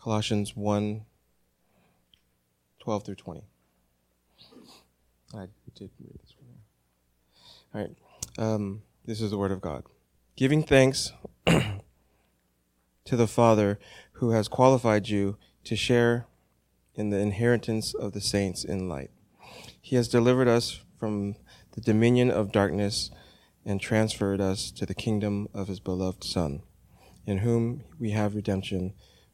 Colossians 1 12 through 20. I did read this one. All right. Um, this is the word of God. Giving thanks to the Father who has qualified you to share in the inheritance of the saints in light. He has delivered us from the dominion of darkness and transferred us to the kingdom of his beloved Son, in whom we have redemption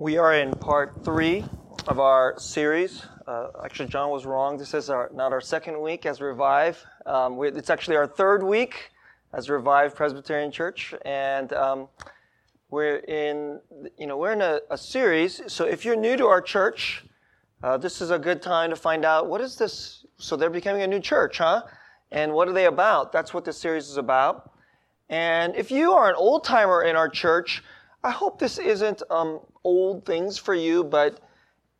We are in part three of our series. Uh, actually, John was wrong. This is our, not our second week as Revive. Um, it's actually our third week as Revive Presbyterian Church, and um, we're in, you know, we're in a, a, series. So if you're new to our church, uh, this is a good time to find out what is this. So they're becoming a new church, huh? And what are they about? That's what this series is about. And if you are an old timer in our church, I hope this isn't um, old things for you, but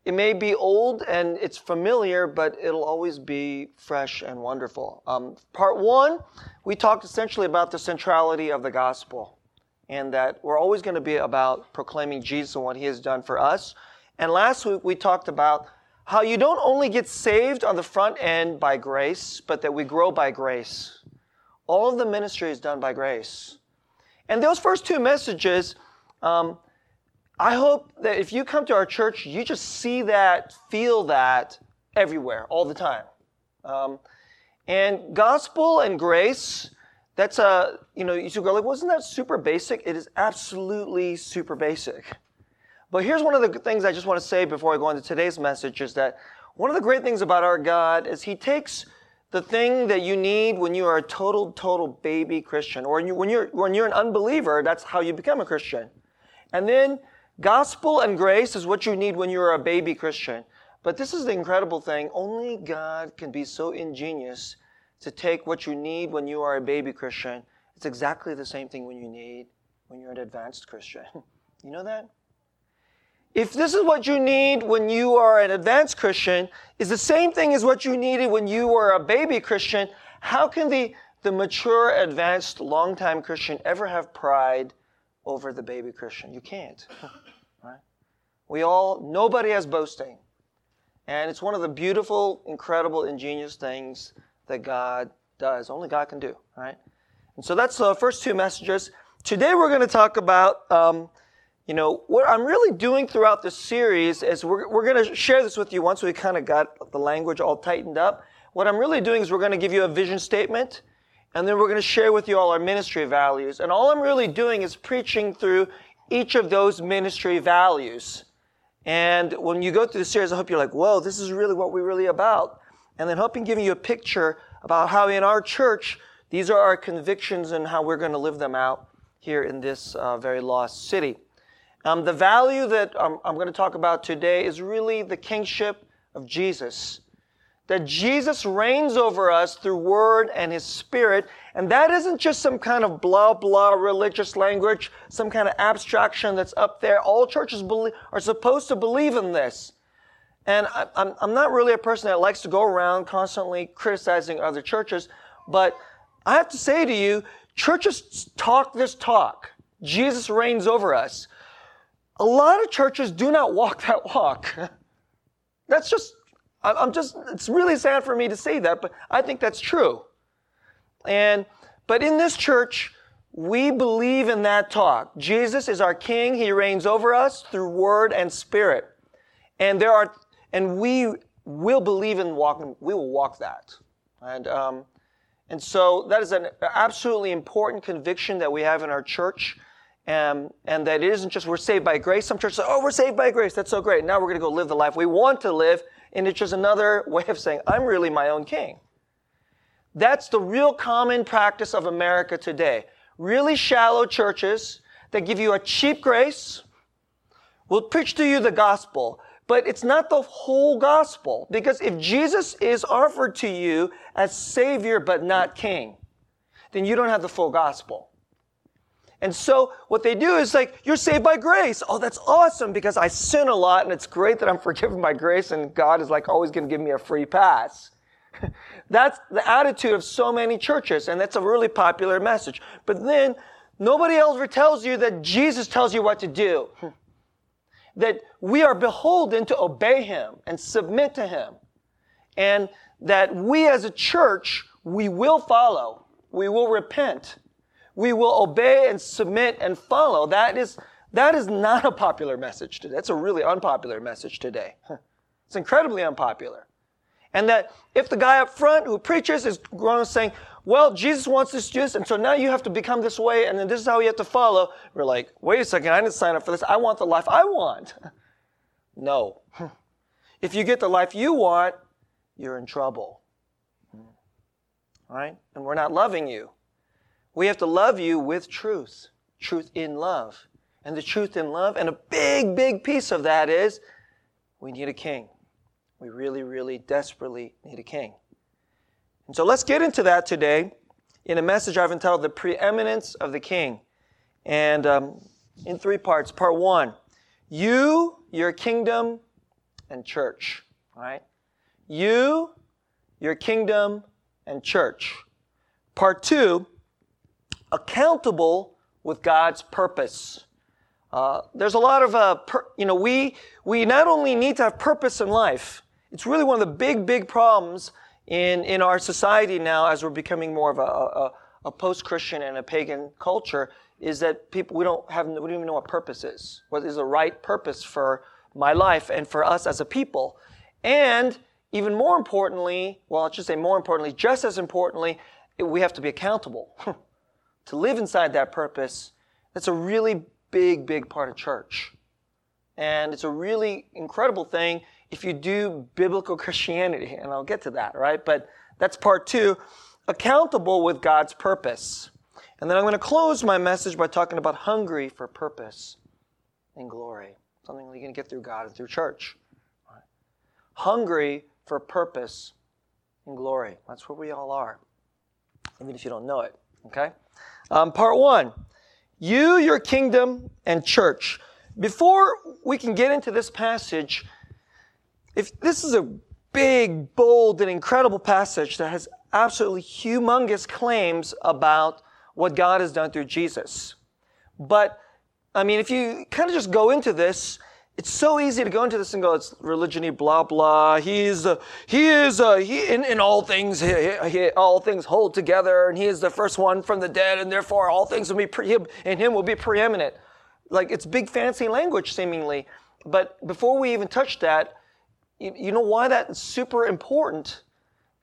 it may be old and it's familiar, but it'll always be fresh and wonderful. Um, part one, we talked essentially about the centrality of the gospel and that we're always going to be about proclaiming Jesus and what he has done for us. And last week, we talked about how you don't only get saved on the front end by grace, but that we grow by grace. All of the ministry is done by grace. And those first two messages, um, I hope that if you come to our church, you just see that, feel that everywhere, all the time. Um, and gospel and grace, that's a, you know, you should go like, wasn't that super basic? It is absolutely super basic. But here's one of the things I just want to say before I go into today's message is that one of the great things about our God is He takes the thing that you need when you are a total, total baby Christian, or when you're, when you're an unbeliever, that's how you become a Christian. And then gospel and grace is what you need when you're a baby Christian. But this is the incredible thing. Only God can be so ingenious to take what you need when you are a baby Christian. It's exactly the same thing when you need when you're an advanced Christian. You know that? If this is what you need when you are an advanced Christian, is the same thing as what you needed when you were a baby Christian, how can the, the mature, advanced, long-time Christian ever have pride over the baby Christian. You can't. right? We all, nobody has boasting. And it's one of the beautiful, incredible, ingenious things that God does. Only God can do, right? And so that's the first two messages. Today we're going to talk about, um, you know, what I'm really doing throughout this series is we're, we're going to share this with you once we kind of got the language all tightened up. What I'm really doing is we're going to give you a vision statement and then we're going to share with you all our ministry values. And all I'm really doing is preaching through each of those ministry values. And when you go through the series, I hope you're like, whoa, this is really what we're really about. And then hoping giving you a picture about how in our church, these are our convictions and how we're going to live them out here in this uh, very lost city. Um, the value that I'm, I'm going to talk about today is really the kingship of Jesus that Jesus reigns over us through word and his spirit. And that isn't just some kind of blah, blah religious language, some kind of abstraction that's up there. All churches believe, are supposed to believe in this. And I, I'm, I'm not really a person that likes to go around constantly criticizing other churches, but I have to say to you, churches talk this talk. Jesus reigns over us. A lot of churches do not walk that walk. That's just I'm just, it's really sad for me to say that, but I think that's true. And, but in this church, we believe in that talk. Jesus is our king. He reigns over us through word and spirit. And there are, and we will believe in walking, we will walk that. And, um, and so that is an absolutely important conviction that we have in our church. And, and that it isn't just we're saved by grace. Some churches say, oh, we're saved by grace. That's so great. Now we're going to go live the life we want to live. And it's just another way of saying, I'm really my own king. That's the real common practice of America today. Really shallow churches that give you a cheap grace, will preach to you the gospel, but it's not the whole gospel. Because if Jesus is offered to you as Savior but not King, then you don't have the full gospel. And so what they do is like, you're saved by grace. Oh, that's awesome because I sin a lot and it's great that I'm forgiven by grace and God is like always going to give me a free pass. that's the attitude of so many churches and that's a really popular message. But then nobody ever tells you that Jesus tells you what to do. that we are beholden to obey him and submit to him. And that we as a church, we will follow. We will repent. We will obey and submit and follow. That is, that is not a popular message today. That's a really unpopular message today. It's incredibly unpopular. And that if the guy up front who preaches is going saying, well, Jesus wants this, this, and so now you have to become this way, and then this is how you have to follow. We're like, wait a second, I didn't sign up for this. I want the life I want. no. If you get the life you want, you're in trouble. Hmm. All right? And we're not loving you. We have to love you with truth, truth in love. And the truth in love, and a big, big piece of that is we need a king. We really, really desperately need a king. And so let's get into that today in a message I've entitled The Preeminence of the King. And um, in three parts. Part one, you, your kingdom, and church. All right? You, your kingdom, and church. Part two, accountable with God's purpose. Uh, there's a lot of, uh, per, you know, we, we not only need to have purpose in life, it's really one of the big, big problems in, in our society now as we're becoming more of a, a, a post-Christian and a pagan culture is that people, we don't have, we don't even know what purpose is. What is the right purpose for my life and for us as a people. And even more importantly, well, I should say more importantly, just as importantly, we have to be accountable. to live inside that purpose, that's a really big, big part of church. And it's a really incredible thing if you do biblical Christianity, and I'll get to that, right? But that's part two accountable with God's purpose. And then I'm going to close my message by talking about hungry for purpose and glory. Something we can get through God and through church. Right? Hungry for purpose and glory. That's where we all are, even if you don't know it. Okay? Um, part one you, your kingdom, and church. Before we can get into this passage, if this is a big, bold, and incredible passage that has absolutely humongous claims about what God has done through Jesus. But, I mean, if you kind of just go into this, it's so easy to go into this and go, it's religiony, blah blah. He's uh, he is uh, he in, in all things he, he, all things hold together, and he is the first one from the dead, and therefore all things will be pre- in him will be preeminent. Like it's big fancy language seemingly, but before we even touch that, you, you know why that's super important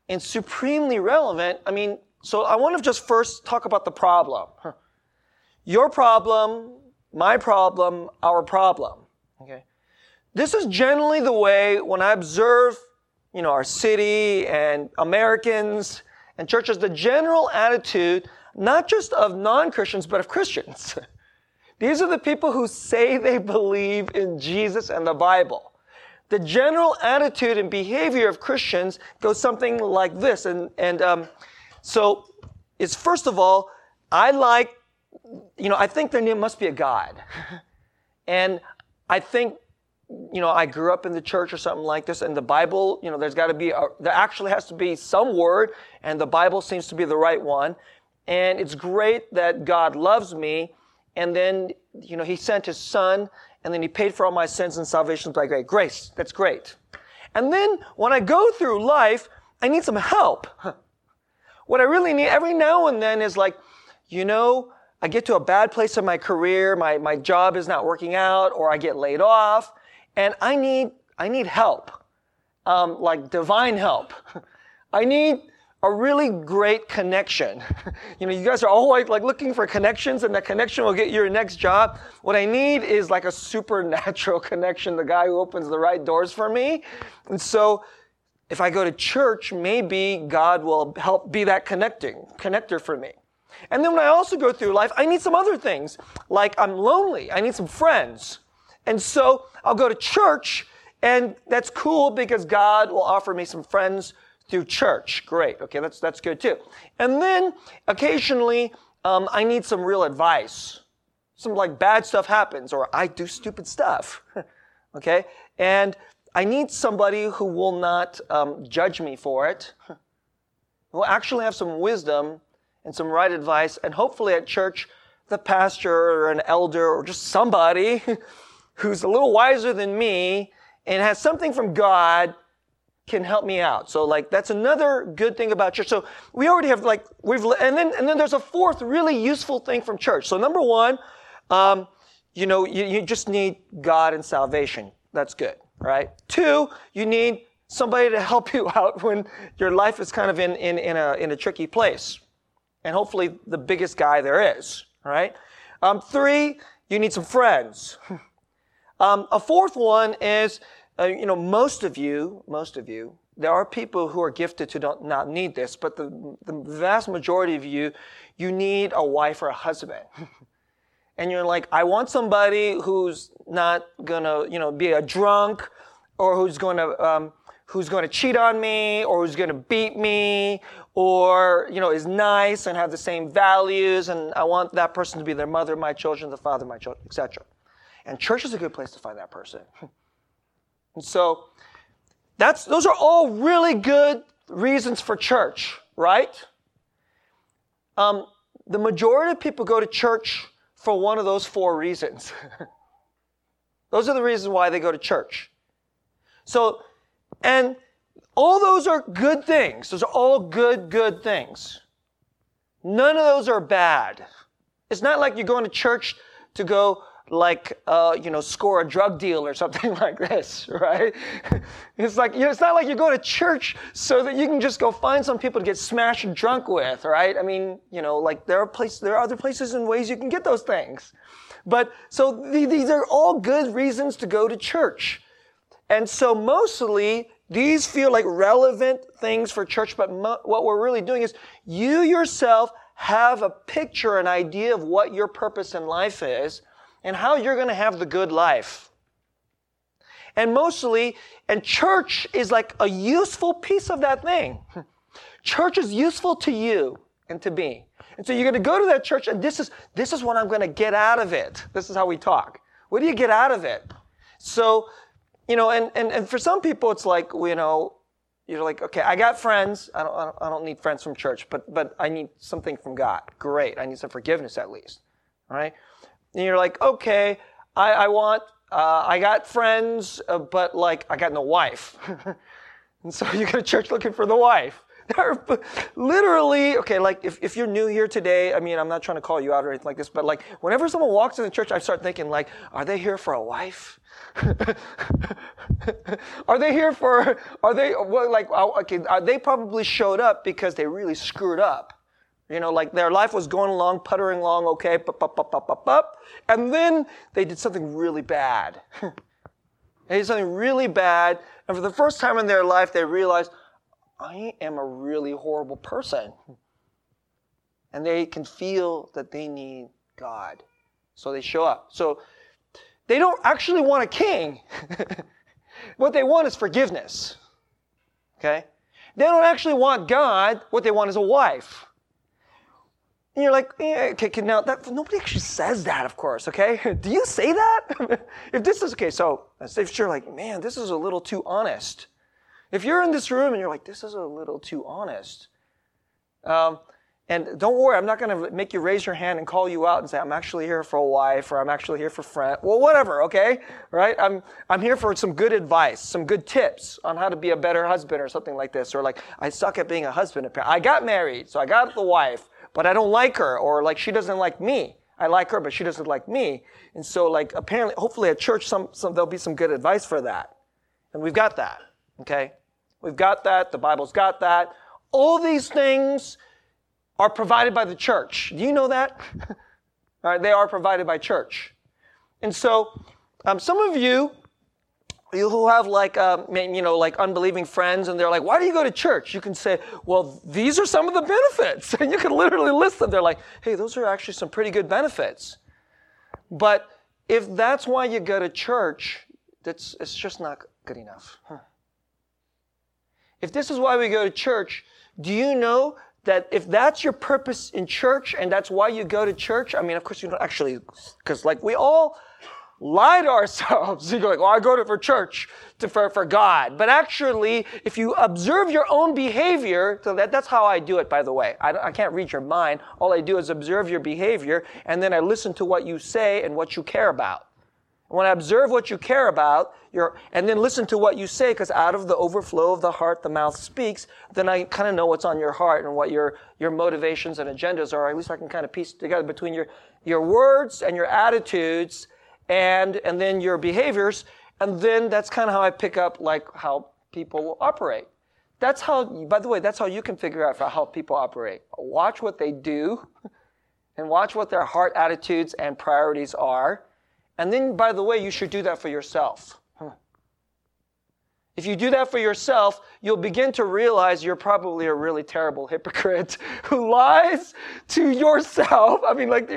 and supremely relevant? I mean, so I want to just first talk about the problem. Your problem, my problem, our problem. Okay. This is generally the way when I observe, you know, our city and Americans and churches, the general attitude, not just of non-Christians, but of Christians. These are the people who say they believe in Jesus and the Bible. The general attitude and behavior of Christians goes something like this. And, and um, so it's first of all, I like, you know, I think there must be a God. and I think, you know, I grew up in the church or something like this, and the Bible, you know, there's got to be, a, there actually has to be some word, and the Bible seems to be the right one. And it's great that God loves me, and then, you know, He sent His Son, and then he paid for all my sins and salvation by great grace. That's great. And then when I go through life, I need some help. What I really need every now and then is like, you know, I get to a bad place in my career, my, my job is not working out, or I get laid off, and I need, I need help. Um, like divine help. I need a really great connection. you know, you guys are always like looking for connections and that connection will get you your next job. What I need is like a supernatural connection, the guy who opens the right doors for me. And so if I go to church, maybe God will help be that connecting, connector for me. And then when I also go through life, I need some other things. Like I'm lonely. I need some friends. And so I'll go to church and that's cool because God will offer me some friends through church. Great. Okay. That's, that's good too. And then occasionally, um, I need some real advice. Some like bad stuff happens or I do stupid stuff. okay. And I need somebody who will not um, judge me for it, who will actually have some wisdom and some right advice, and hopefully at church, the pastor or an elder or just somebody who's a little wiser than me and has something from God can help me out. So like that's another good thing about church. So we already have like we've and then and then there's a fourth really useful thing from church. So number one, um, you know, you, you just need God and salvation. That's good right? Two, you need somebody to help you out when your life is kind of in, in, in, a, in a tricky place. And hopefully the biggest guy there is, right? Um, three, you need some friends. um, a fourth one is, uh, you know, most of you, most of you, there are people who are gifted to don't, not need this, but the, the vast majority of you, you need a wife or a husband. and you're like, I want somebody who's not gonna, you know, be a drunk or who's gonna, um, who's gonna cheat on me or who's gonna beat me or, you know, is nice and have the same values and I want that person to be their mother, my children, the father, my children, etc. And church is a good place to find that person. and so that's, those are all really good reasons for church, right? Um, the majority of people go to church for one of those four reasons. those are the reasons why they go to church. So, and all those are good things. Those are all good, good things. None of those are bad. It's not like you're going to church to go like uh, you know score a drug deal or something like this, right? It's like you know, it's not like you go to church so that you can just go find some people to get smashed drunk with, right? I mean, you know, like there are places, there are other places and ways you can get those things. But so th- these are all good reasons to go to church, and so mostly these feel like relevant things for church. But mo- what we're really doing is you yourself have a picture, an idea of what your purpose in life is and how you're going to have the good life. And mostly, and church is like a useful piece of that thing. Church is useful to you and to me. And so you're going to go to that church and this is, this is what I'm going to get out of it. This is how we talk. What do you get out of it? So, you know, and, and, and for some people, it's like, you know, you're like, okay, I got friends. I don't, I don't, I don't need friends from church, but, but I need something from God. Great. I need some forgiveness at least. Right. And you're like, okay, I, I want, uh, I got friends, uh, but like, I got no wife. and so you go to church looking for the wife. literally, okay, like if, if you're new here today, I mean, I'm not trying to call you out or anything like this, but like whenever someone walks in the church, I start thinking like, are they here for a wife? are they here for, are they, well, like, oh, okay, uh, they probably showed up because they really screwed up. You know, like their life was going along, puttering along, okay, up, up, up, up, up, up. And then they did something really bad. they did something really bad. And for the first time in their life, they realized, I am a really horrible person. And they can feel that they need God. So they show up. So they don't actually want a king. what they want is forgiveness. Okay? They don't actually want God. What they want is a wife. And you're like, okay, okay, now that, nobody actually says that, of course, okay? Do you say that? if this is, okay, so if you're like, man, this is a little too honest. If you're in this room and you're like, this is a little too honest, um, And don't worry, I'm not going to make you raise your hand and call you out and say, I'm actually here for a wife or I'm actually here for friend. Well, whatever, okay? Right? I'm, I'm here for some good advice, some good tips on how to be a better husband or something like this. Or like, I suck at being a husband. I got married, so I got the wife, but I don't like her. Or like, she doesn't like me. I like her, but she doesn't like me. And so like, apparently, hopefully at church, some, some, there'll be some good advice for that. And we've got that, okay? We've got that. The Bible's got that. All these things are provided by the church. Do you know that? All right, they are provided by church. And so, um, some of you, you who have like, um, you know, like unbelieving friends, and they're like, "Why do you go to church?" You can say, "Well, these are some of the benefits," and you can literally list them. They're like, "Hey, those are actually some pretty good benefits." But if that's why you go to church, that's it's just not good enough. Huh. If this is why we go to church, do you know that if that's your purpose in church and that's why you go to church, I mean, of course you don't actually, because like we all lie to ourselves. You go like, well, I go to for church to, for, for God. But actually, if you observe your own behavior, so that, that's how I do it, by the way. I, I can't read your mind. All I do is observe your behavior and then I listen to what you say and what you care about. When I observe what you care about, and then listen to what you say, because out of the overflow of the heart, the mouth speaks, then I kind of know what's on your heart and what your, your motivations and agendas are. At least I can kind of piece together between your, your words and your attitudes and, and then your behaviors. And then that's kind of how I pick up like how people operate. That's how, by the way, that's how you can figure out how people operate. Watch what they do and watch what their heart attitudes and priorities are and then, by the way, you should do that for yourself. If you do that for yourself, you'll begin to realize you're probably a really terrible hypocrite who lies to yourself. I mean, like,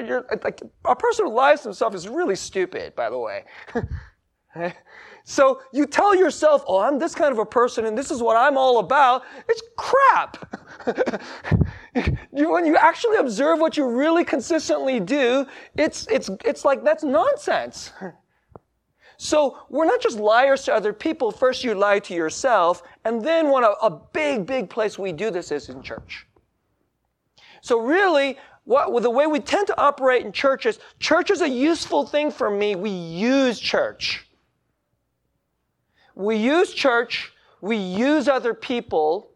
like a person who lies to himself is really stupid, by the way. So you tell yourself, oh, I'm this kind of a person and this is what I'm all about. It's crap. you, when you actually observe what you really consistently do, it's, it's, it's like that's nonsense. So we're not just liars to other people. First, you lie to yourself. And then one, a, a big, big place we do this is in church. So really, what, the way we tend to operate in churches, church is a useful thing for me. We use church we use church, we use other people,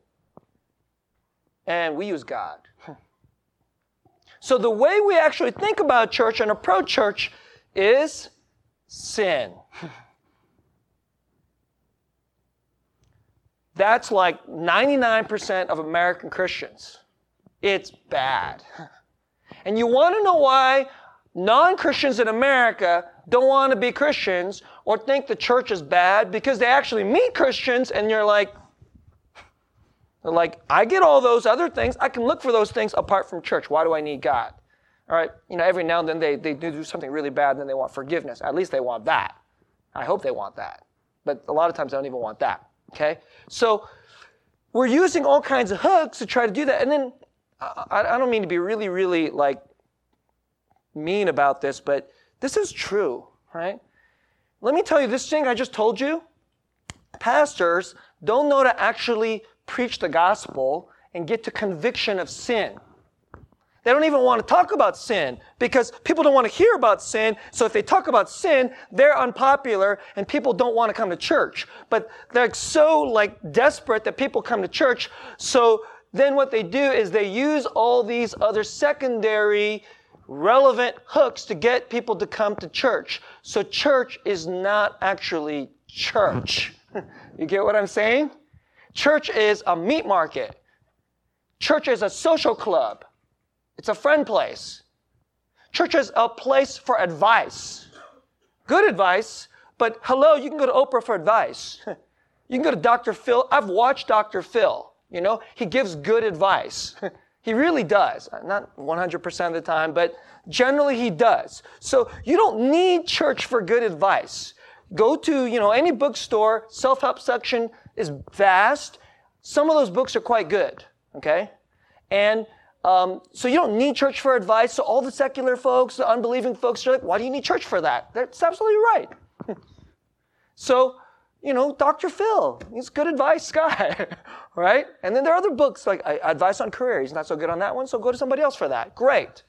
and we use God. So the way we actually think about church and approach church is sin. That's like 99% of American Christians. It's bad. And you want to know why non Christians in America don't want to be Christians or think the church is bad because they actually meet Christians and you're like, they're like, I get all those other things. I can look for those things apart from church. Why do I need God? All right, you know, every now and then they, they do something really bad and then they want forgiveness. At least they want that. I hope they want that. But a lot of times they don't even want that. Okay? So we're using all kinds of hooks to try to do that. And then I, I don't mean to be really, really like mean about this, but this is true, right? Let me tell you this thing I just told you. Pastors don't know to actually preach the gospel and get to conviction of sin. They don't even want to talk about sin because people don't want to hear about sin. So if they talk about sin, they're unpopular and people don't want to come to church. But they're so like desperate that people come to church. So then what they do is they use all these other secondary relevant hooks to get people to come to church. So church is not actually church. you get what I'm saying? Church is a meat market. Church is a social club. It's a friend place. Church is a place for advice. Good advice, but hello, you can go to Oprah for advice. you can go to Dr. Phil. I've watched Dr. Phil. You know, he gives good advice. He really does. Not 100% of the time, but generally he does. So you don't need church for good advice. Go to, you know, any bookstore, self-help section is vast. Some of those books are quite good, okay? And um, so you don't need church for advice. So all the secular folks, the unbelieving folks are like, why do you need church for that? That's absolutely right. so, you know, Dr. Phil, he's good advice guy, right? And then there are other books like uh, Advice on Career. He's not so good on that one, so go to somebody else for that. Great.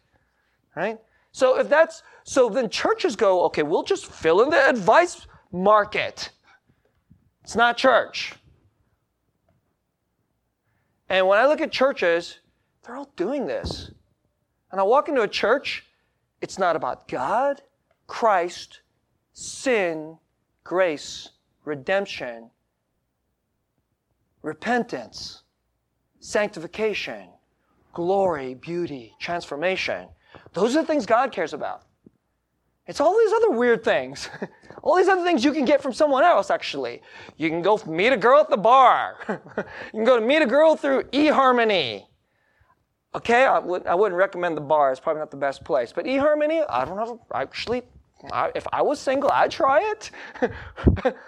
Right? So if that's, so then churches go, okay, we'll just fill in the advice market. It's not church. And when I look at churches, they're all doing this. And I walk into a church, it's not about God, Christ, sin, grace, redemption, repentance, sanctification, glory, beauty, transformation. Those are the things God cares about. It's all these other weird things. all these other things you can get from someone else, actually. You can go meet a girl at the bar. you can go to meet a girl through eHarmony. Okay, I, would, I wouldn't recommend the bar. It's probably not the best place. But eHarmony, I don't know. Actually, I, if I was single, I'd try it.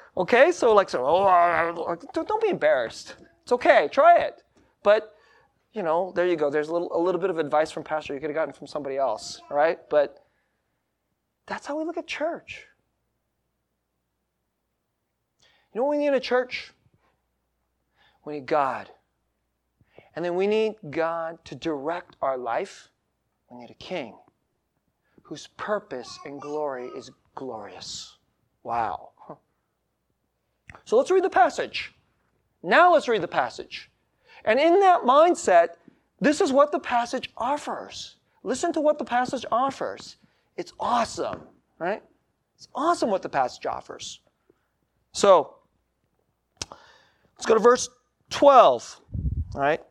okay, so like, so, oh, uh, don't be embarrassed. It's okay, try it. But, you know, there you go. There's a little, a little bit of advice from pastor you could have gotten from somebody else, right? But that's how we look at church. You know what we need in a church? We need God. And then we need God to direct our life. We need a king whose purpose and glory is glorious. Wow. So let's read the passage. Now let's read the passage. And in that mindset, this is what the passage offers. Listen to what the passage offers. It's awesome, right? It's awesome what the passage offers. So, let's go to verse 12, all right?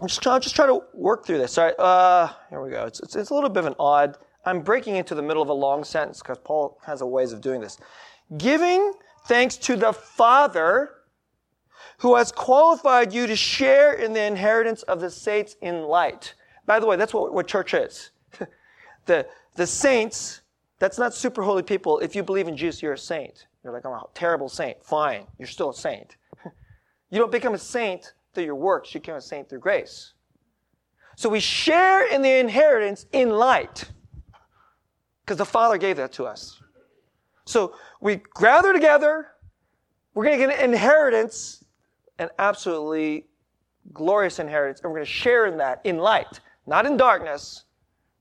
I'm just trying, just try to work through this. All right, uh, here we go. It's, it's, it's a little bit of an odd, I'm breaking into the middle of a long sentence because Paul has a ways of doing this. Giving thanks to the Father who has qualified you to share in the inheritance of the saints in light. By the way, that's what, what church is. the, the saints, that's not super holy people. If you believe in Jesus, you're a saint. You're like, I'm a terrible saint. Fine. You're still a saint. you don't become a saint through your works. You become a saint through grace. So we share in the inheritance in light. Because the Father gave that to us. So we gather together. We're going to get an inheritance, an absolutely glorious inheritance, and we're going to share in that in light, not in darkness,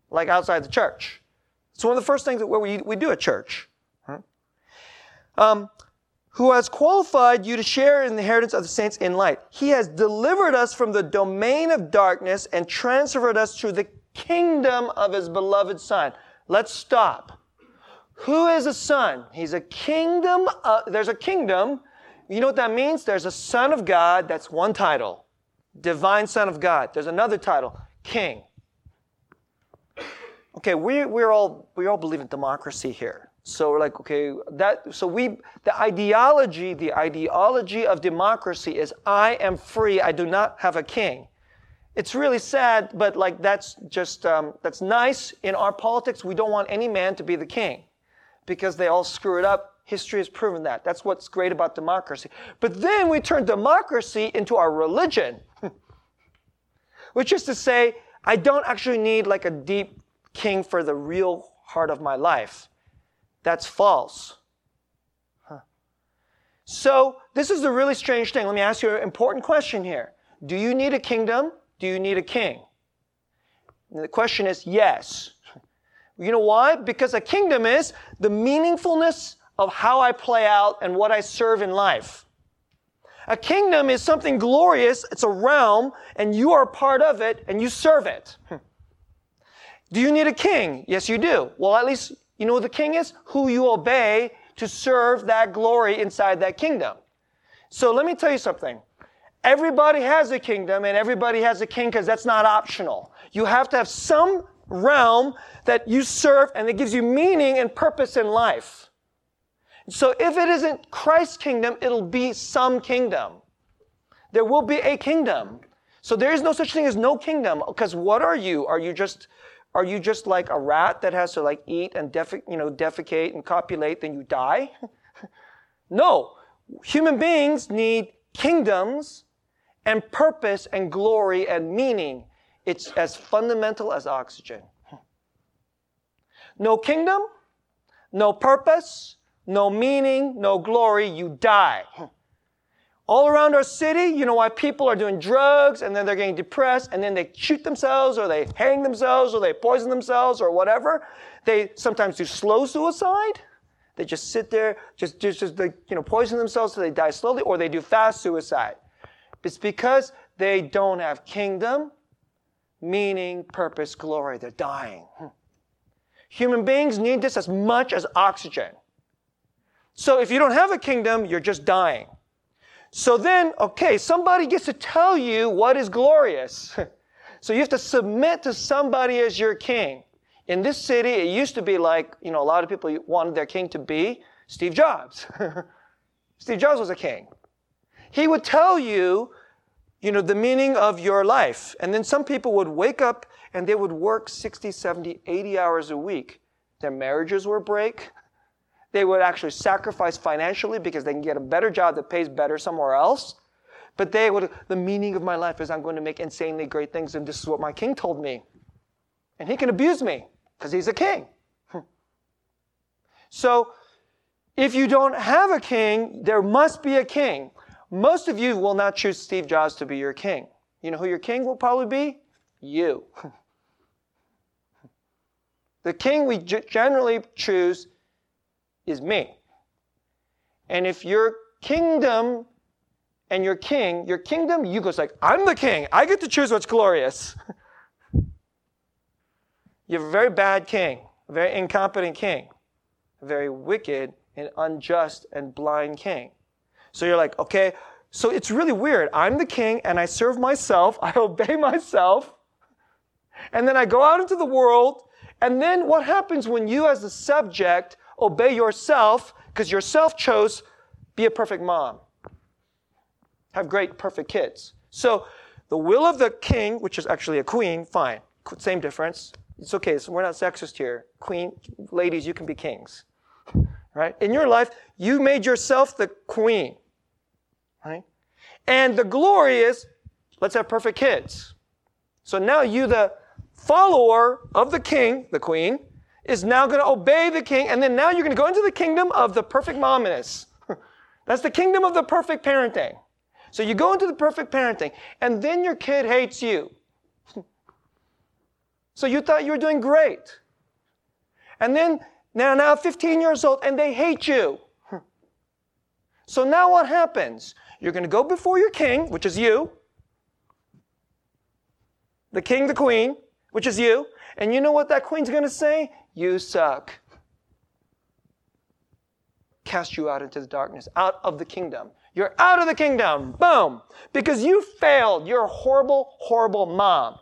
like outside the church. It's one of the first things that we, we do at church. Um, who has qualified you to share in the inheritance of the saints in light. He has delivered us from the domain of darkness and transferred us to the kingdom of his beloved Son. Let's stop. Who is a son? He's a kingdom. Uh, there's a kingdom. You know what that means? There's a son of God. That's one title. Divine son of God. There's another title. King. Okay, we, we're all, we all believe in democracy here. So we're like, okay, that, so we, the ideology, the ideology of democracy is I am free. I do not have a king. It's really sad, but like that's just, um, that's nice. In our politics, we don't want any man to be the king because they all screw it up. History has proven that. That's what's great about democracy. But then we turn democracy into our religion, which is to say, I don't actually need like a deep king for the real heart of my life. That's false. Huh. So, this is a really strange thing. Let me ask you an important question here. Do you need a kingdom? Do you need a king? And the question is yes. You know why? Because a kingdom is the meaningfulness of how I play out and what I serve in life. A kingdom is something glorious. It's a realm and you are part of it and you serve it. Hmm. Do you need a king? Yes, you do. Well, at least you know who the king is? Who you obey to serve that glory inside that kingdom. So let me tell you something. Everybody has a kingdom and everybody has a king because that's not optional. You have to have some realm that you serve and it gives you meaning and purpose in life. So if it isn't Christ's kingdom, it'll be some kingdom. There will be a kingdom. So there is no such thing as no kingdom because what are you? Are you just are you just like a rat that has to like eat and you know, defecate and copulate, then you die? no. Human beings need kingdoms and purpose and glory and meaning. It's as fundamental as oxygen. No kingdom, no purpose, no meaning, no glory, you die. All around our city, you know why people are doing drugs and then they're getting depressed and then they shoot themselves or they hang themselves or they poison themselves or whatever. They sometimes do slow suicide. They just sit there, just, just, just you know, poison themselves so they die slowly, or they do fast suicide. It's because they don't have kingdom, meaning, purpose, glory. They're dying. Human beings need this as much as oxygen. So if you don't have a kingdom, you're just dying. So then, okay, somebody gets to tell you what is glorious. so you have to submit to somebody as your king. In this city, it used to be like, you know, a lot of people wanted their king to be Steve Jobs. Steve Jobs was a king. He would tell you, you know, the meaning of your life. And then some people would wake up and they would work 60, 70, 80 hours a week. Their marriages would break. They would actually sacrifice financially because they can get a better job that pays better somewhere else. But they would, the meaning of my life is I'm going to make insanely great things, and this is what my king told me. And he can abuse me because he's a king. so, if you don't have a king, there must be a king. Most of you will not choose Steve Jobs to be your king. You know who your king will probably be? You. The king we generally choose is me. And if your kingdom and your king, your kingdom, you goes like, I'm the king. I get to choose what's glorious. you have a very bad king, a very incompetent king, a very wicked and unjust and blind king. So you're like, okay, so it's really weird. I'm the king and I serve myself. I obey myself. And then I go out into the world and then what happens when you, as the subject, obey yourself because yourself chose be a perfect mom, have great, perfect kids? So the will of the king, which is actually a queen, fine, same difference. It's okay. So we're not sexist here. Queen, ladies, you can be kings, right? In your life, you made yourself the queen, right? And the glory is, let's have perfect kids. So now you, the follower of the king, the queen, is now going to obey the king, and then now you're going to go into the kingdom of the perfect mominess. That's the kingdom of the perfect parenting. So you go into the perfect parenting, and then your kid hates you. so you thought you were doing great. And then now, now 15 years old, and they hate you. so now what happens? You're going to go before your king, which is you, the king, the queen, which is you. And you know what that queen's going to say? You suck. Cast you out into the darkness, out of the kingdom. You're out of the kingdom. Boom. Because you failed. You're a horrible, horrible mom.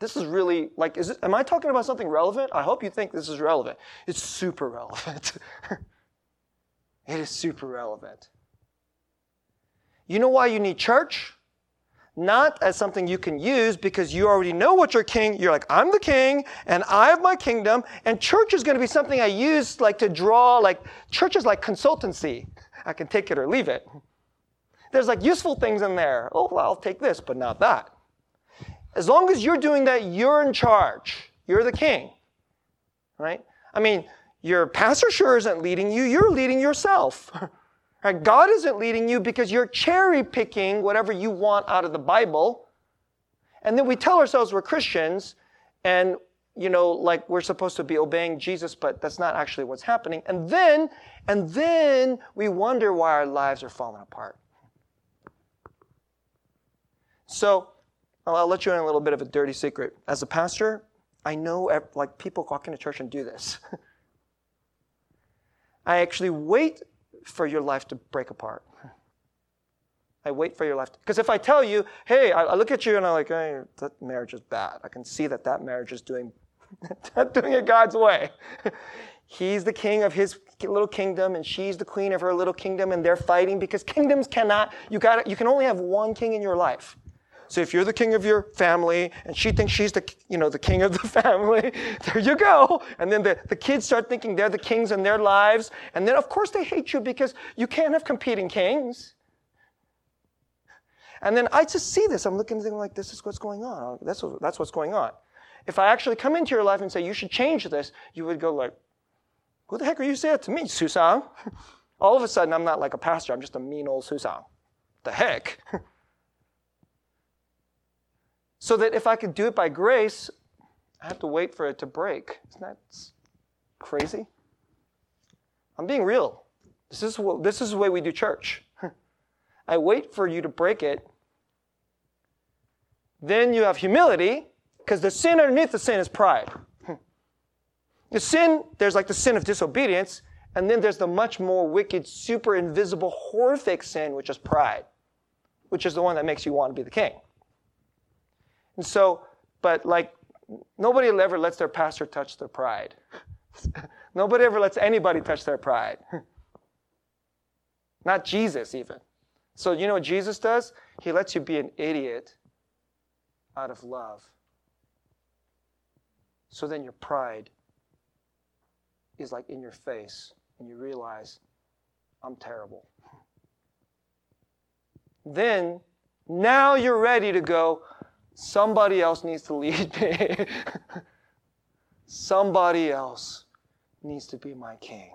This is really like, is it, am I talking about something relevant? I hope you think this is relevant. It's super relevant. it is super relevant. You know why you need church? Not as something you can use because you already know what your king, you're like, I'm the king and I have my kingdom and church is going to be something I use like to draw, like church is like consultancy. I can take it or leave it. There's like useful things in there. Oh, well, I'll take this, but not that. As long as you're doing that, you're in charge. You're the king. Right? I mean, your pastor sure isn't leading you, you're leading yourself. Right? God isn't leading you because you're cherry picking whatever you want out of the Bible. And then we tell ourselves we're Christians and, you know, like we're supposed to be obeying Jesus, but that's not actually what's happening. And then, and then we wonder why our lives are falling apart. So, I'll let you in a little bit of a dirty secret. As a pastor, I know like people walk into church and do this. I actually wait for your life to break apart. I wait for your life. Because if I tell you, hey, I, I, look at you and I'm like, hey, that marriage is bad. I can see that that marriage is doing, doing it God's way. He's the king of his little kingdom and she's the queen of her little kingdom and they're fighting because kingdoms cannot, you got you can only have one king in your life. So if you're the king of your family and she thinks she's the, you know, the king of the family, there you go. And then the, the kids start thinking they're the kings in their lives. And then of course they hate you because you can't have competing kings. And then I just see this. I'm looking at them like, this is what's going on. That's, what, that's what's going on. If I actually come into your life and say, you should change this, you would go like, who the heck are you saying that to me, Susan? all of a sudden I'm not like a pastor, I'm just a mean old Susang. The heck? so that if I could do it by grace, I have to wait for it to break. Isn't that crazy? I'm being real. This is, what, this is the way we do church. I wait for you to break it. Then you have humility, because the sin underneath the sin is pride. The sin, there's like the sin of disobedience, and then there's the much more wicked, super invisible, horrific sin, which is pride, which is the one that makes you want to be the king. And so, but like, nobody ever lets their pastor touch their pride. nobody ever lets anybody touch their pride. Not Jesus, even. So, you know what Jesus does? He lets you be an idiot out of love. So then your pride is like in your face and you realize, I'm terrible. Then, now you're ready to go, somebody else needs to lead me. somebody else needs to be my king.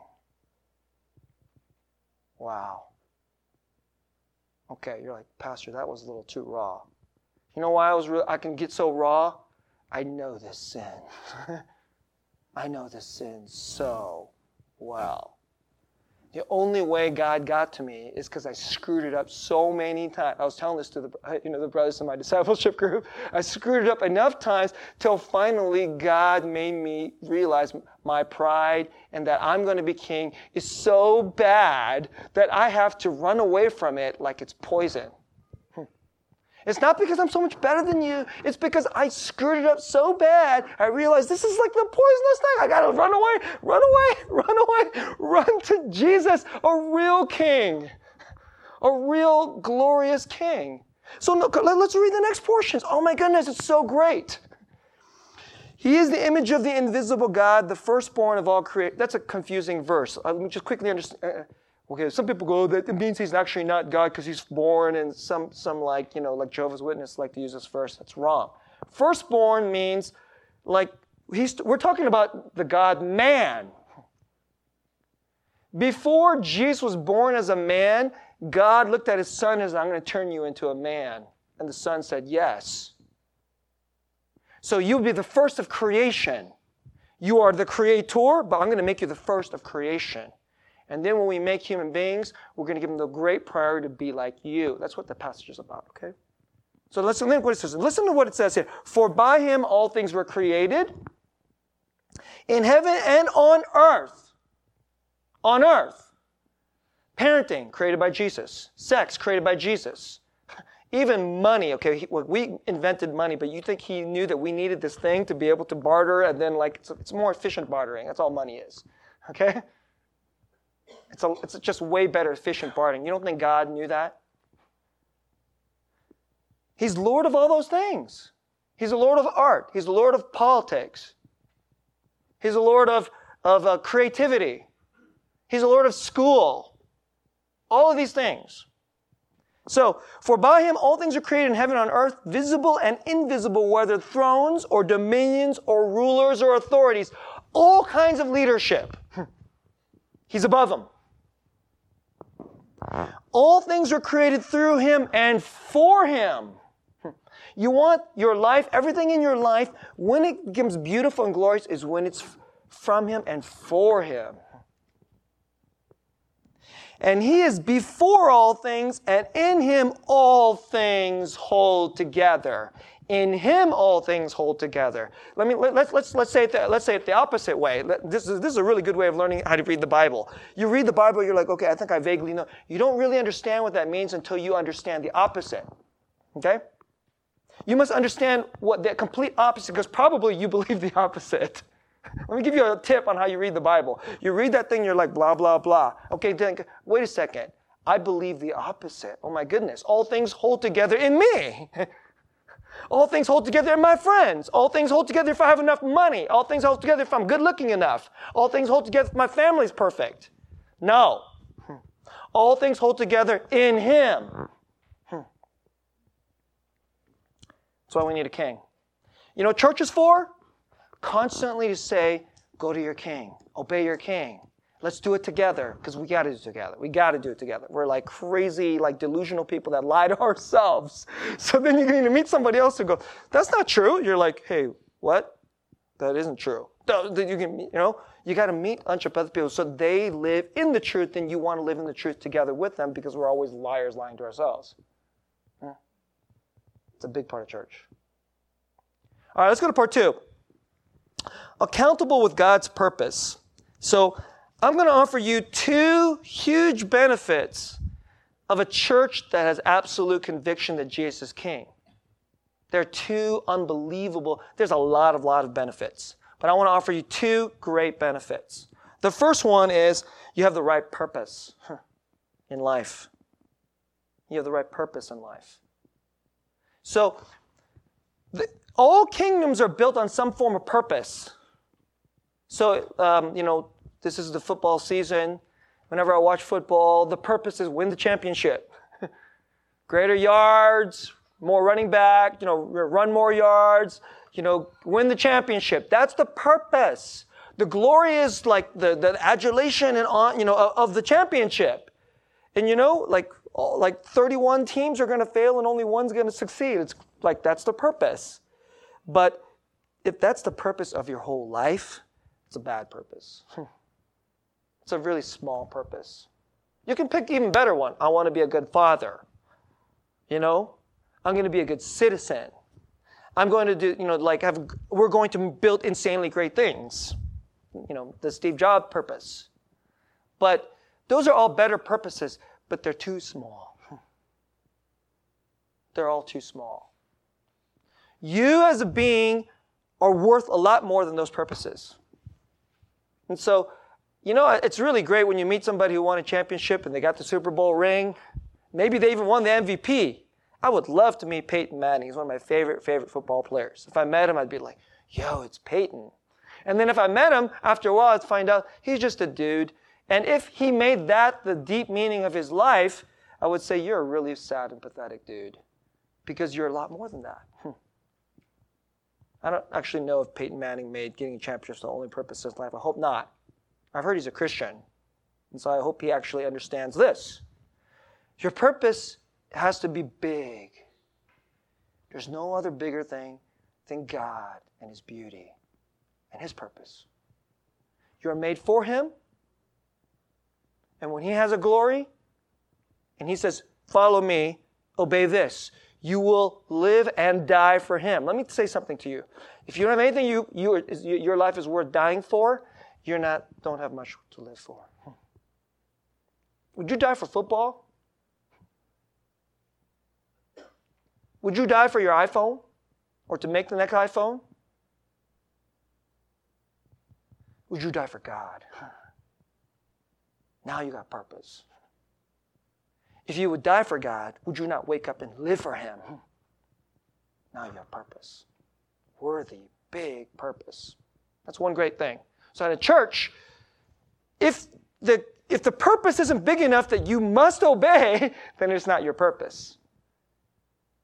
Wow. Okay, you're like, Pastor, that was a little too raw. You know why I was re- I can get so raw? I know this sin. I know this sin so well. The only way God got to me is because I screwed it up so many times. I was telling this to the, uh, you know, the brothers in my discipleship group. I screwed it up enough times till finally God made me realize my pride and that I'm going to be king is so bad that I have to run away from it like it's poison. It's not because I'm so much better than you. It's because I screwed it up so bad. I realized this is like the poisonous thing. I gotta run away, run away, run away, run to Jesus, a real king, a real glorious king. So let's read the next portions. Oh my goodness, it's so great. He is the image of the invisible God, the firstborn of all creation. That's a confusing verse. Uh, let me just quickly understand. Okay, some people go that it means he's actually not God because he's born, and some some like you know like Jehovah's Witness like to use this verse. That's wrong. Firstborn means like he's we're talking about the God man. Before Jesus was born as a man, God looked at his son and said, I'm going to turn you into a man. And the son said, Yes. So you'll be the first of creation. You are the creator, but I'm going to make you the first of creation. And then when we make human beings, we're going to give them the great priority to be like you. That's what the passage is about, okay? So listen to what it says. Listen to what it says here. For by him all things were created in heaven and on earth. On earth. Parenting created by Jesus. Sex created by Jesus. Even money, okay, he, well, we invented money, but you think he knew that we needed this thing to be able to barter and then like, it's, it's more efficient bartering. That's all money is, okay? It's, a, it's just way better efficient bartering. You don't think God knew that? He's Lord of all those things. He's the Lord of art. He's the Lord of politics. He's the Lord of, of uh, creativity. He's the Lord of school. All of these things. So, for by him all things are created in heaven and on earth, visible and invisible, whether thrones or dominions or rulers or authorities, all kinds of leadership. He's above them. All things are created through him and for him. You want your life, everything in your life, when it becomes beautiful and glorious, is when it's from him and for him. And he is before all things, and in him all things hold together. In him all things hold together. Let me let, us let's let's say it the, let's say it the opposite way. This is this is a really good way of learning how to read the Bible. You read the Bible, you're like, okay, I think I vaguely know. You don't really understand what that means until you understand the opposite. Okay? You must understand what the complete opposite, because probably you believe the opposite. Let me give you a tip on how you read the Bible. You read that thing, you're like, blah, blah, blah. Okay, then, wait a second. I believe the opposite. Oh my goodness. All things hold together in me. All things hold together in my friends. All things hold together if I have enough money. All things hold together if I'm good looking enough. All things hold together if my family's perfect. No. All things hold together in Him. That's why we need a king. You know church is for? Constantly to say, go to your king, obey your king. Let's do it together because we got to do it together. We got to do it together. We're like crazy, like delusional people that lie to ourselves. So then you're going to meet somebody else who goes, "That's not true." You're like, "Hey, what? That isn't true." That You can, you know, you got to meet a bunch of other people so they live in the truth, and you want to live in the truth together with them because we're always liars lying to ourselves. It's a big part of church. All right, let's go to part two. Accountable with God's purpose. So I'm going to offer you two huge benefits of a church that has absolute conviction that Jesus is king. They're two unbelievable, there's a lot of lot of benefits. But I want to offer you two great benefits. The first one is you have the right purpose in life. You have the right purpose in life. So, all kingdoms are built on some form of purpose. So, um, you know, this is the football season. Whenever I watch football, the purpose is win the championship. Greater yards, more running back, you know, run more yards, you know, win the championship. That's the purpose. The glory is like the, the adulation and on, you know, of, the championship. And you know, like like 31 teams are going to fail and only one's going to succeed. It's like that's the purpose. But if that's the purpose of your whole life, it's a bad purpose. it's a really small purpose. You can pick even better one. I want to be a good father. You know, I'm going to be a good citizen. I'm going to do, you know, like have, we're going to build insanely great things. You know, the Steve Jobs purpose. But those are all better purposes but they're too small. They're all too small. You as a being are worth a lot more than those purposes. And so, you know, it's really great when you meet somebody who won a championship and they got the Super Bowl ring. Maybe they even won the MVP. I would love to meet Peyton Manning. He's one of my favorite, favorite football players. If I met him, I'd be like, yo, it's Peyton. And then if I met him, after a while, I'd find out he's just a dude and if he made that the deep meaning of his life, I would say you're a really sad and pathetic dude because you're a lot more than that. I don't actually know if Peyton Manning made getting a championship the only purpose of his life. I hope not. I've heard he's a Christian. And so I hope he actually understands this. Your purpose has to be big. There's no other bigger thing than God and His beauty and His purpose. You are made for Him and when he has a glory, and he says, Follow me, obey this, you will live and die for him. Let me say something to you. If you don't have anything you, you, your life is worth dying for, you're not, don't have much to live for. Would you die for football? Would you die for your iPhone or to make the next iPhone? Would you die for God? Now you got purpose. If you would die for God, would you not wake up and live for Him? Now you have purpose. Worthy, big purpose. That's one great thing. So at a church, if the if the purpose isn't big enough that you must obey, then it's not your purpose.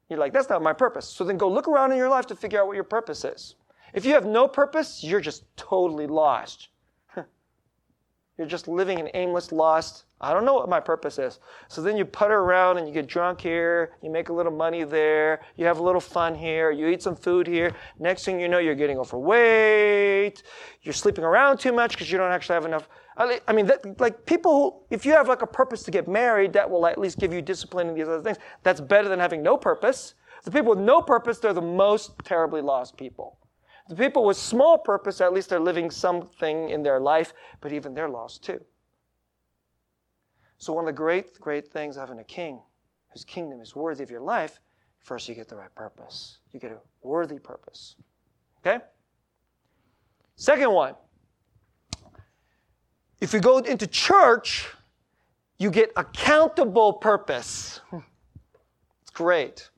You're like, that's not my purpose. So then go look around in your life to figure out what your purpose is. If you have no purpose, you're just totally lost. You're just living an aimless, lost, I don't know what my purpose is. So then you putter around and you get drunk here, you make a little money there, you have a little fun here, you eat some food here. Next thing you know, you're getting overweight, you're sleeping around too much because you don't actually have enough. I mean, that, like people, who, if you have like a purpose to get married, that will at least give you discipline and these other things. That's better than having no purpose. The people with no purpose, they're the most terribly lost people. The people with small purpose, at least they're living something in their life, but even they're lost too. So, one of the great, great things having a king whose kingdom is worthy of your life, first you get the right purpose. You get a worthy purpose. Okay? Second one, if you go into church, you get accountable purpose. It's great.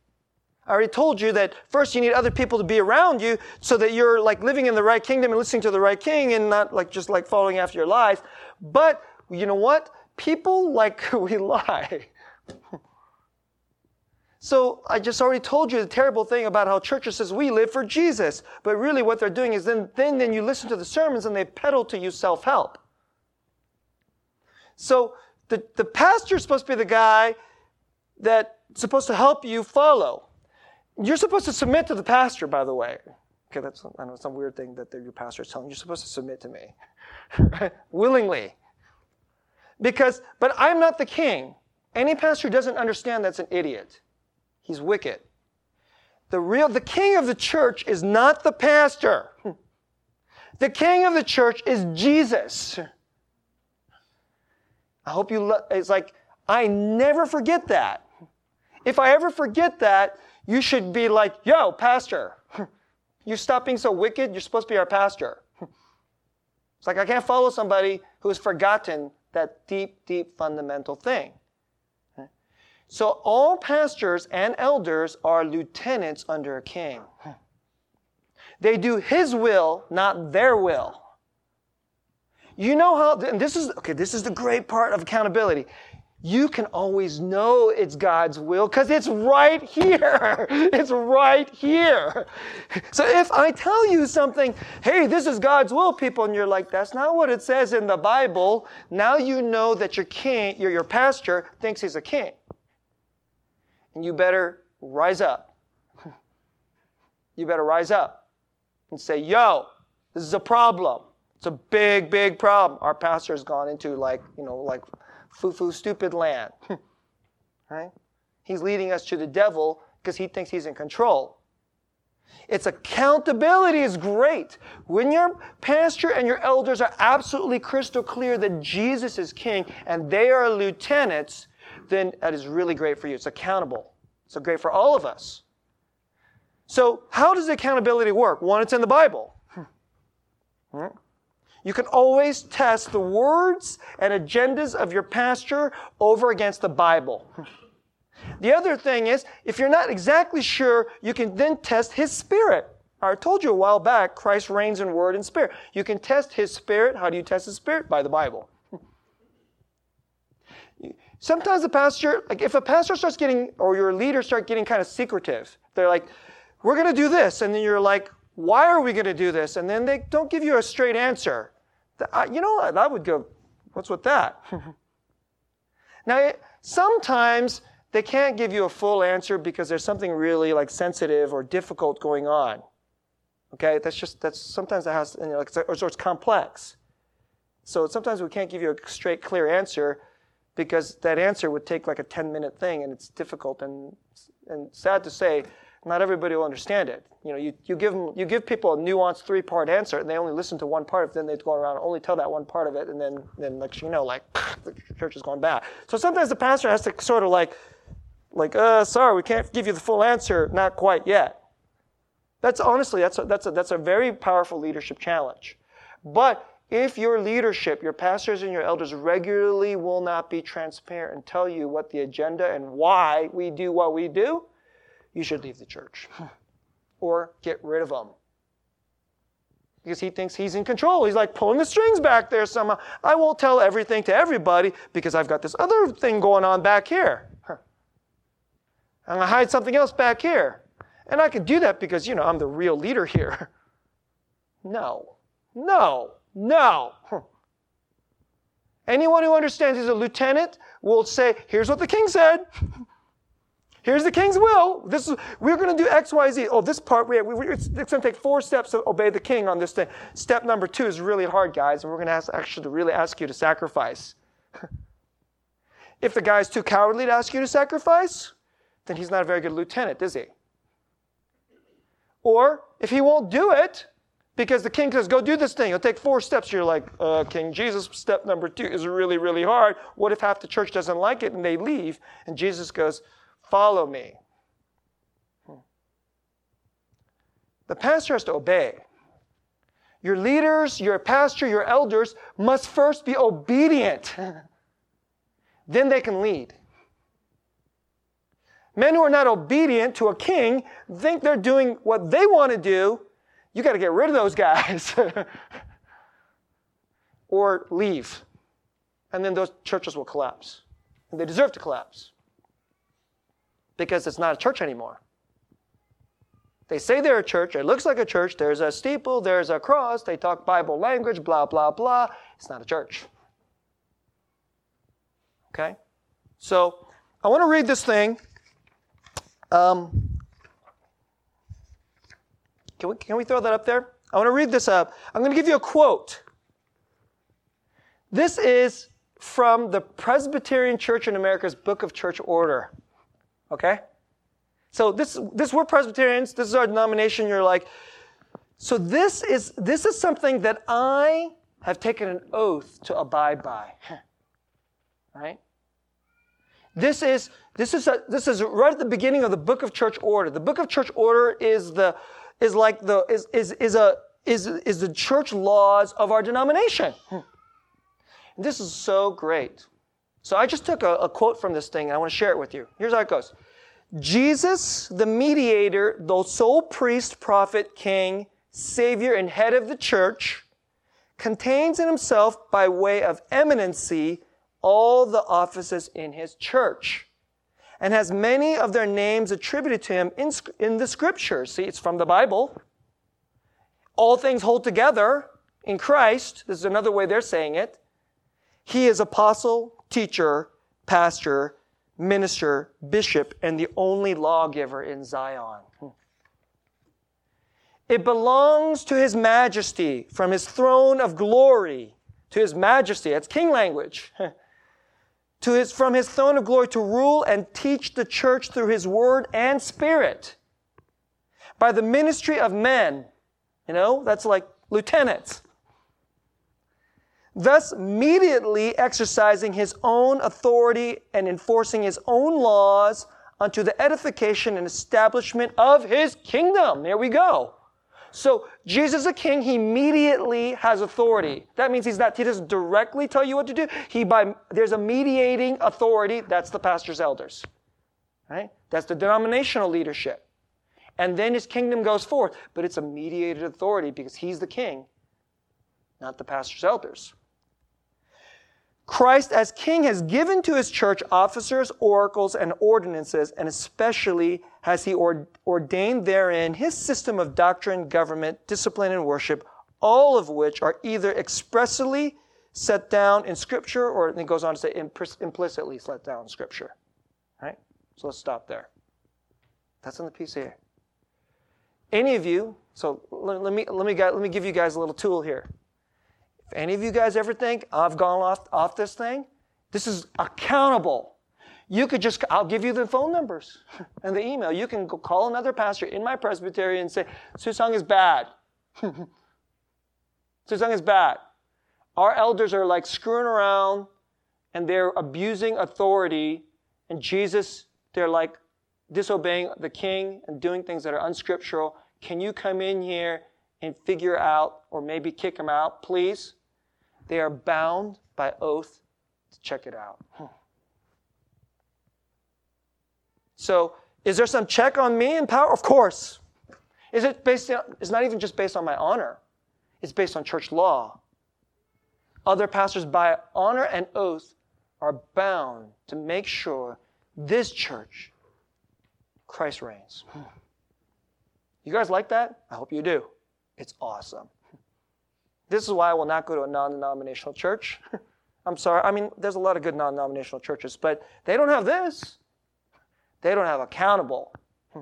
I already told you that first you need other people to be around you so that you're like living in the right kingdom and listening to the right king and not like just like following after your lies. But you know what? People like we lie. so I just already told you the terrible thing about how churches says we live for Jesus. But really what they're doing is then, then, then you listen to the sermons and they peddle to you self-help. So the, the pastor is supposed to be the guy that's supposed to help you follow. You're supposed to submit to the pastor, by the way. Okay, that's I know some weird thing that your pastor is telling you. You're supposed to submit to me willingly. Because, but I'm not the king. Any pastor doesn't understand that's an idiot. He's wicked. The real, the king of the church is not the pastor. The king of the church is Jesus. I hope you, it's like, I never forget that. If I ever forget that, you should be like, yo, pastor, you stop being so wicked. You're supposed to be our pastor. It's like I can't follow somebody who has forgotten that deep, deep fundamental thing. So all pastors and elders are lieutenants under a king. They do his will, not their will. You know how, and this is, okay, this is the great part of accountability you can always know it's God's will because it's right here. It's right here. So if I tell you something, hey, this is God's will, people, and you're like, that's not what it says in the Bible, now you know that your king, your, your pastor thinks he's a king. And you better rise up. You better rise up and say, yo, this is a problem. It's a big, big problem. Our pastor has gone into like, you know, like foo-foo stupid land. right? He's leading us to the devil because he thinks he's in control. Its accountability is great. When your pastor and your elders are absolutely crystal clear that Jesus is king and they are lieutenants, then that is really great for you. It's accountable. It's great for all of us. So, how does accountability work? One, it's in the Bible. Hmm. You can always test the words and agendas of your pastor over against the Bible. The other thing is, if you're not exactly sure, you can then test his spirit. I told you a while back, Christ reigns in word and spirit. You can test his spirit. How do you test his spirit? By the Bible. Sometimes the pastor, like if a pastor starts getting, or your leader start getting kind of secretive, they're like, we're going to do this. And then you're like, why are we going to do this? And then they don't give you a straight answer. You know, I would go, what's with that? now, sometimes they can't give you a full answer because there's something really like sensitive or difficult going on. Okay, that's just that's sometimes that has you know, like, or, or it's complex. So sometimes we can't give you a straight, clear answer because that answer would take like a 10 minute thing and it's difficult and and sad to say not everybody will understand it. You know, you, you, give them, you give people a nuanced three part answer and they only listen to one part of it, then they go around and only tell that one part of it, and then, then like, you know, like, the church is going bad. So sometimes the pastor has to sort of like, like, uh, sorry, we can't give you the full answer, not quite yet. That's honestly, that's a, that's a, that's a very powerful leadership challenge. But if your leadership, your pastors and your elders regularly will not be transparent and tell you what the agenda and why we do what we do, you should leave the church or get rid of him. Because he thinks he's in control. He's like pulling the strings back there somehow. I won't tell everything to everybody because I've got this other thing going on back here. I'm going to hide something else back here. And I can do that because, you know, I'm the real leader here. No, no, no. Anyone who understands he's a lieutenant will say, here's what the king said. Here's the king's will. This is, we're going to do X, Y, Z. Oh, this part, we, we, it's, it's going to take four steps to obey the king on this thing. Step number two is really hard, guys, and we're going to ask, actually really ask you to sacrifice. if the guy's too cowardly to ask you to sacrifice, then he's not a very good lieutenant, is he? Or if he won't do it, because the king says, go do this thing. It'll take four steps. You're like, uh, King Jesus, step number two is really, really hard. What if half the church doesn't like it and they leave? And Jesus goes, Follow me. Hmm. The pastor has to obey. Your leaders, your pastor, your elders must first be obedient. then they can lead. Men who are not obedient to a king think they're doing what they want to do. You got to get rid of those guys or leave. And then those churches will collapse. And they deserve to collapse because it's not a church anymore. They say they're a church, it looks like a church, there's a steeple, there's a cross, they talk Bible language, blah, blah, blah. It's not a church. Okay? So I want to read this thing. Um, can, we, can we throw that up there? I want to read this up. I'm going to give you a quote. This is from the Presbyterian Church in America's Book of Church Order. Okay? So this, this we're Presbyterians, this is our denomination, you're like, so this is this is something that I have taken an oath to abide by. right? This is this is a, this is right at the beginning of the book of church order. The book of church order is the is like the is is is a is is the church laws of our denomination. This is so great. So I just took a, a quote from this thing and I want to share it with you. Here's how it goes. Jesus, the mediator, the sole priest, prophet, king, savior, and head of the church, contains in himself by way of eminency all the offices in his church and has many of their names attributed to him in, in the scriptures. See, it's from the Bible. All things hold together in Christ. This is another way they're saying it. He is apostle, teacher, pastor, minister, bishop, and the only lawgiver in Zion. It belongs to his majesty from his throne of glory to his majesty. That's king language. to his, from his throne of glory to rule and teach the church through his word and spirit. By the ministry of men. You know, that's like lieutenants. Thus, immediately exercising his own authority and enforcing his own laws unto the edification and establishment of his kingdom. There we go. So Jesus is a king. He immediately has authority. That means he's not, he doesn't directly tell you what to do. He by, there's a mediating authority. That's the pastor's elders. Right? That's the denominational leadership. And then his kingdom goes forth. But it's a mediated authority because he's the king, not the pastor's elders. Christ, as king, has given to his church officers, oracles, and ordinances, and especially has he ordained therein his system of doctrine, government, discipline, and worship, all of which are either expressly set down in Scripture, or it goes on to say implicitly set down in Scripture. Right? So let's stop there. That's in the piece here. Any of you, so let me, let me, let me give you guys a little tool here. If any of you guys ever think I've gone off, off this thing, this is accountable. You could just, I'll give you the phone numbers and the email. You can call another pastor in my presbytery and say, Susang is bad. Susang is bad. Our elders are like screwing around and they're abusing authority. And Jesus, they're like disobeying the king and doing things that are unscriptural. Can you come in here and figure out, or maybe kick them out, please. They are bound by oath to check it out. So, is there some check on me and power? Of course. Is it based on, it's not even just based on my honor. It's based on church law. Other pastors by honor and oath are bound to make sure this church, Christ reigns. You guys like that? I hope you do. It's awesome. This is why I will not go to a non denominational church. I'm sorry. I mean, there's a lot of good non denominational churches, but they don't have this. They don't have accountable. Hmm.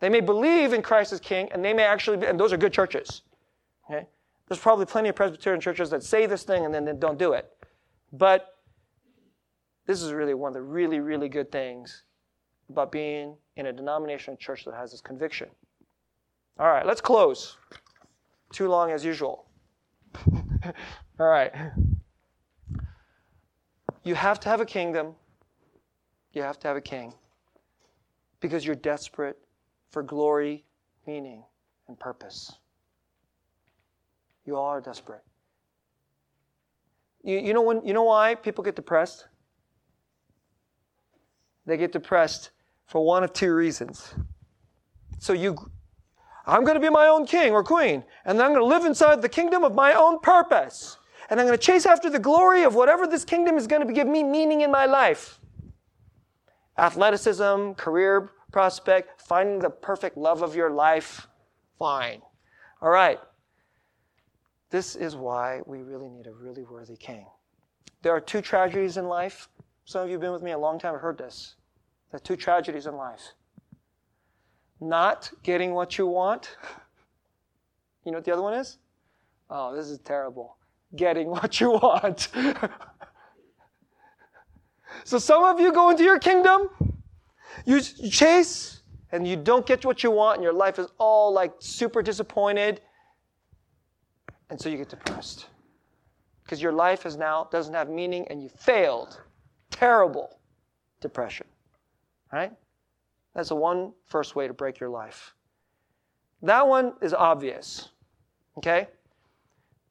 They may believe in Christ as King, and they may actually be, and those are good churches. Okay? There's probably plenty of Presbyterian churches that say this thing and then, then don't do it. But this is really one of the really, really good things about being in a denominational church that has this conviction. All right, let's close. Too long as usual. All right. You have to have a kingdom. You have to have a king. Because you're desperate for glory, meaning, and purpose. You all are desperate. You, you, know when, you know why people get depressed? They get depressed for one of two reasons. So you I'm going to be my own king or queen, and I'm going to live inside the kingdom of my own purpose. And I'm going to chase after the glory of whatever this kingdom is going to give me meaning in my life. Athleticism, career prospect, finding the perfect love of your life. Fine. All right. This is why we really need a really worthy king. There are two tragedies in life Some of you have been with me a long time have heard this. There are two tragedies in life. Not getting what you want. You know what the other one is? Oh, this is terrible. Getting what you want. so some of you go into your kingdom, you chase, and you don't get what you want, and your life is all like super disappointed. And so you get depressed. Because your life is now doesn't have meaning and you failed. Terrible depression. Right? That's the one first way to break your life. That one is obvious. Okay?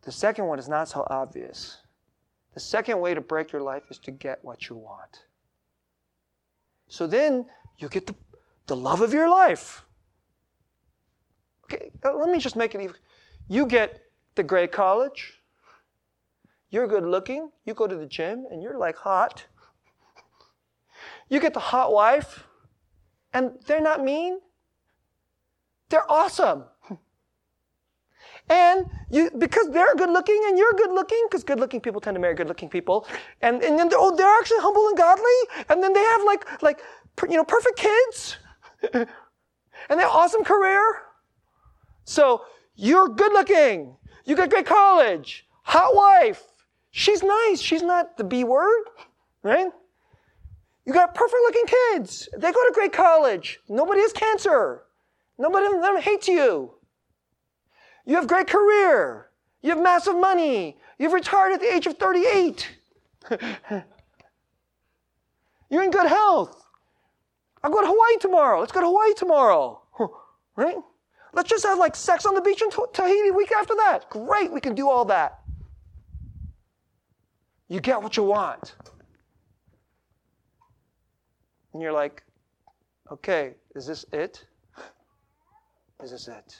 The second one is not so obvious. The second way to break your life is to get what you want. So then you get the, the love of your life. Okay, uh, let me just make it even. You get the great college. You're good looking. You go to the gym and you're like hot. You get the hot wife and they're not mean. They're awesome. And you, because they're good looking and you're good looking, because good looking people tend to marry good looking people, and, and then they're, oh, they're actually humble and godly, and then they have like, like, you know, perfect kids, and they have awesome career. So you're good looking, you got great college, hot wife, she's nice, she's not the B word, right? You got perfect looking kids. They go to great college. Nobody has cancer. Nobody of them hates you. You have great career. You have massive money. You've retired at the age of 38. You're in good health. I'll go to Hawaii tomorrow. Let's go to Hawaii tomorrow. Right? Let's just have like sex on the beach in Tahiti week after that. Great, we can do all that. You get what you want. And you're like, okay, is this it? Is this it?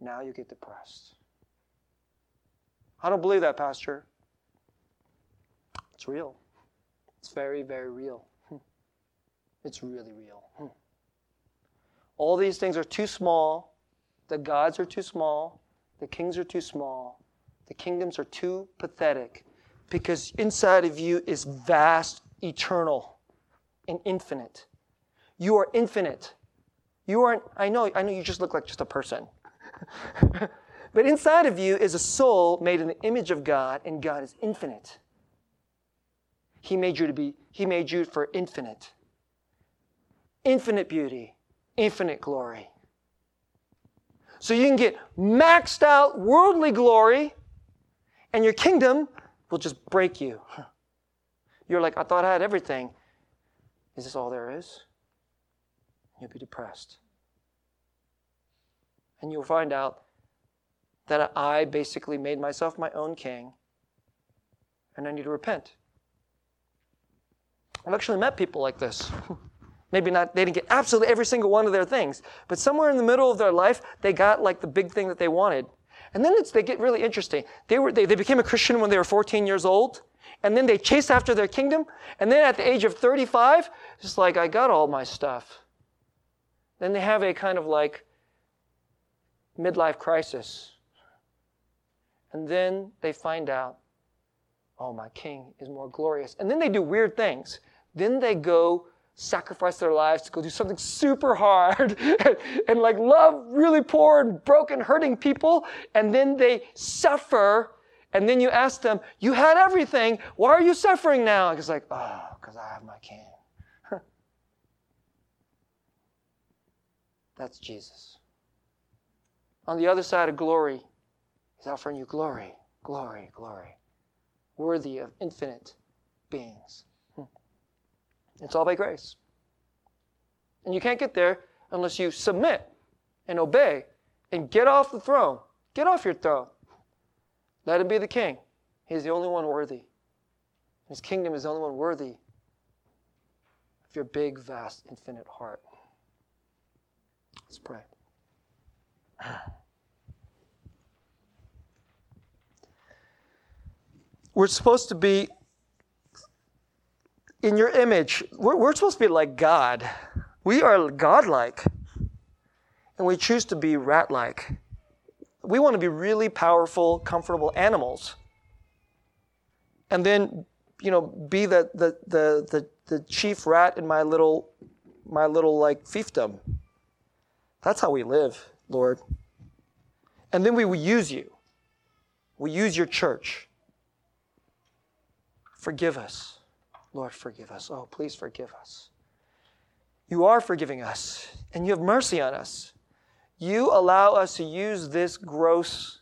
Now you get depressed. I don't believe that, Pastor. It's real. It's very, very real. Hmm. It's really real. Hmm. All these things are too small. The gods are too small. The kings are too small. The kingdoms are too pathetic because inside of you is vast, eternal, and infinite. You are infinite. You aren't, I know, I know you just look like just a person. but inside of you is a soul made in the image of God, and God is infinite. He made you to be, He made you for infinite. Infinite beauty, infinite glory. So you can get maxed out worldly glory, and your kingdom will just break you. You're like, I thought I had everything. Is this all there is? You'll be depressed and you'll find out that I basically made myself my own king and I need to repent. I've actually met people like this. Maybe not, they didn't get absolutely every single one of their things, but somewhere in the middle of their life, they got like the big thing that they wanted. And then they get really interesting. They, were, they, they became a Christian when they were 14 years old, and then they chased after their kingdom, and then at the age of 35, it's like, I got all my stuff. Then they have a kind of like midlife crisis. And then they find out, oh, my king is more glorious. And then they do weird things. Then they go sacrifice their lives to go do something super hard and, and, like love really poor and broken, hurting people. And then they suffer. And then you ask them, you had everything. Why are you suffering now? It's like, oh, because I have my king. That's Jesus. On the other side of glory, He's offering you glory, glory, glory, worthy of infinite beings. It's all by grace. And you can't get there unless you submit and obey and get off the throne. Get off your throne. Let him be the king. He's the only one worthy. His kingdom is the only one worthy of your big, vast, infinite heart. Let's pray. We're supposed to be in your image. We're, we're supposed to be like God. We are godlike. And we choose to be rat like. We want to be really powerful, comfortable animals. And then you know, be the, the, the, the, the chief rat in my little, my little like fiefdom. That's how we live, Lord. And then we will use you. We use your church. Forgive us. Lord, forgive us. Oh, please forgive us. You are forgiving us, and you have mercy on us. You allow us to use this gross,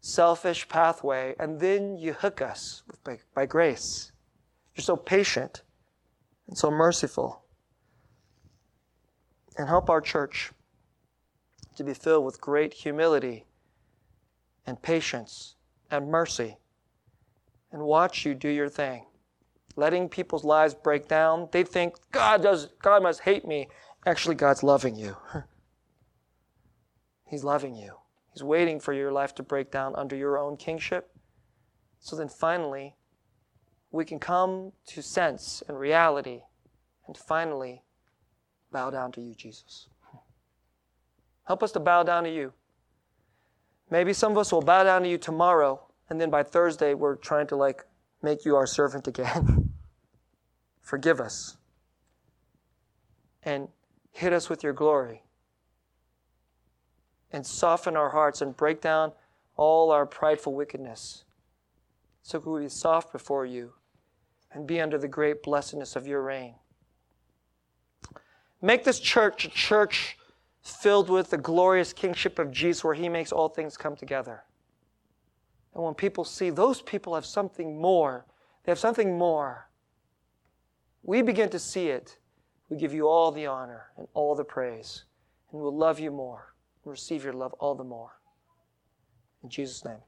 selfish pathway, and then you hook us by, by grace. You're so patient and so merciful. And help our church to be filled with great humility and patience and mercy and watch you do your thing. Letting people's lives break down. They think God does God must hate me. Actually, God's loving you. He's loving you. He's waiting for your life to break down under your own kingship. So then finally, we can come to sense and reality and finally bow down to you, Jesus. Help us to bow down to you. Maybe some of us will bow down to you tomorrow, and then by Thursday, we're trying to like make you our servant again. Forgive us and hit us with your glory and soften our hearts and break down all our prideful wickedness so we be soft before you and be under the great blessedness of your reign. Make this church a church filled with the glorious kingship of Jesus where he makes all things come together. And when people see those people have something more, they have something more, we begin to see it. We give you all the honor and all the praise, and we'll love you more and receive your love all the more. In Jesus' name.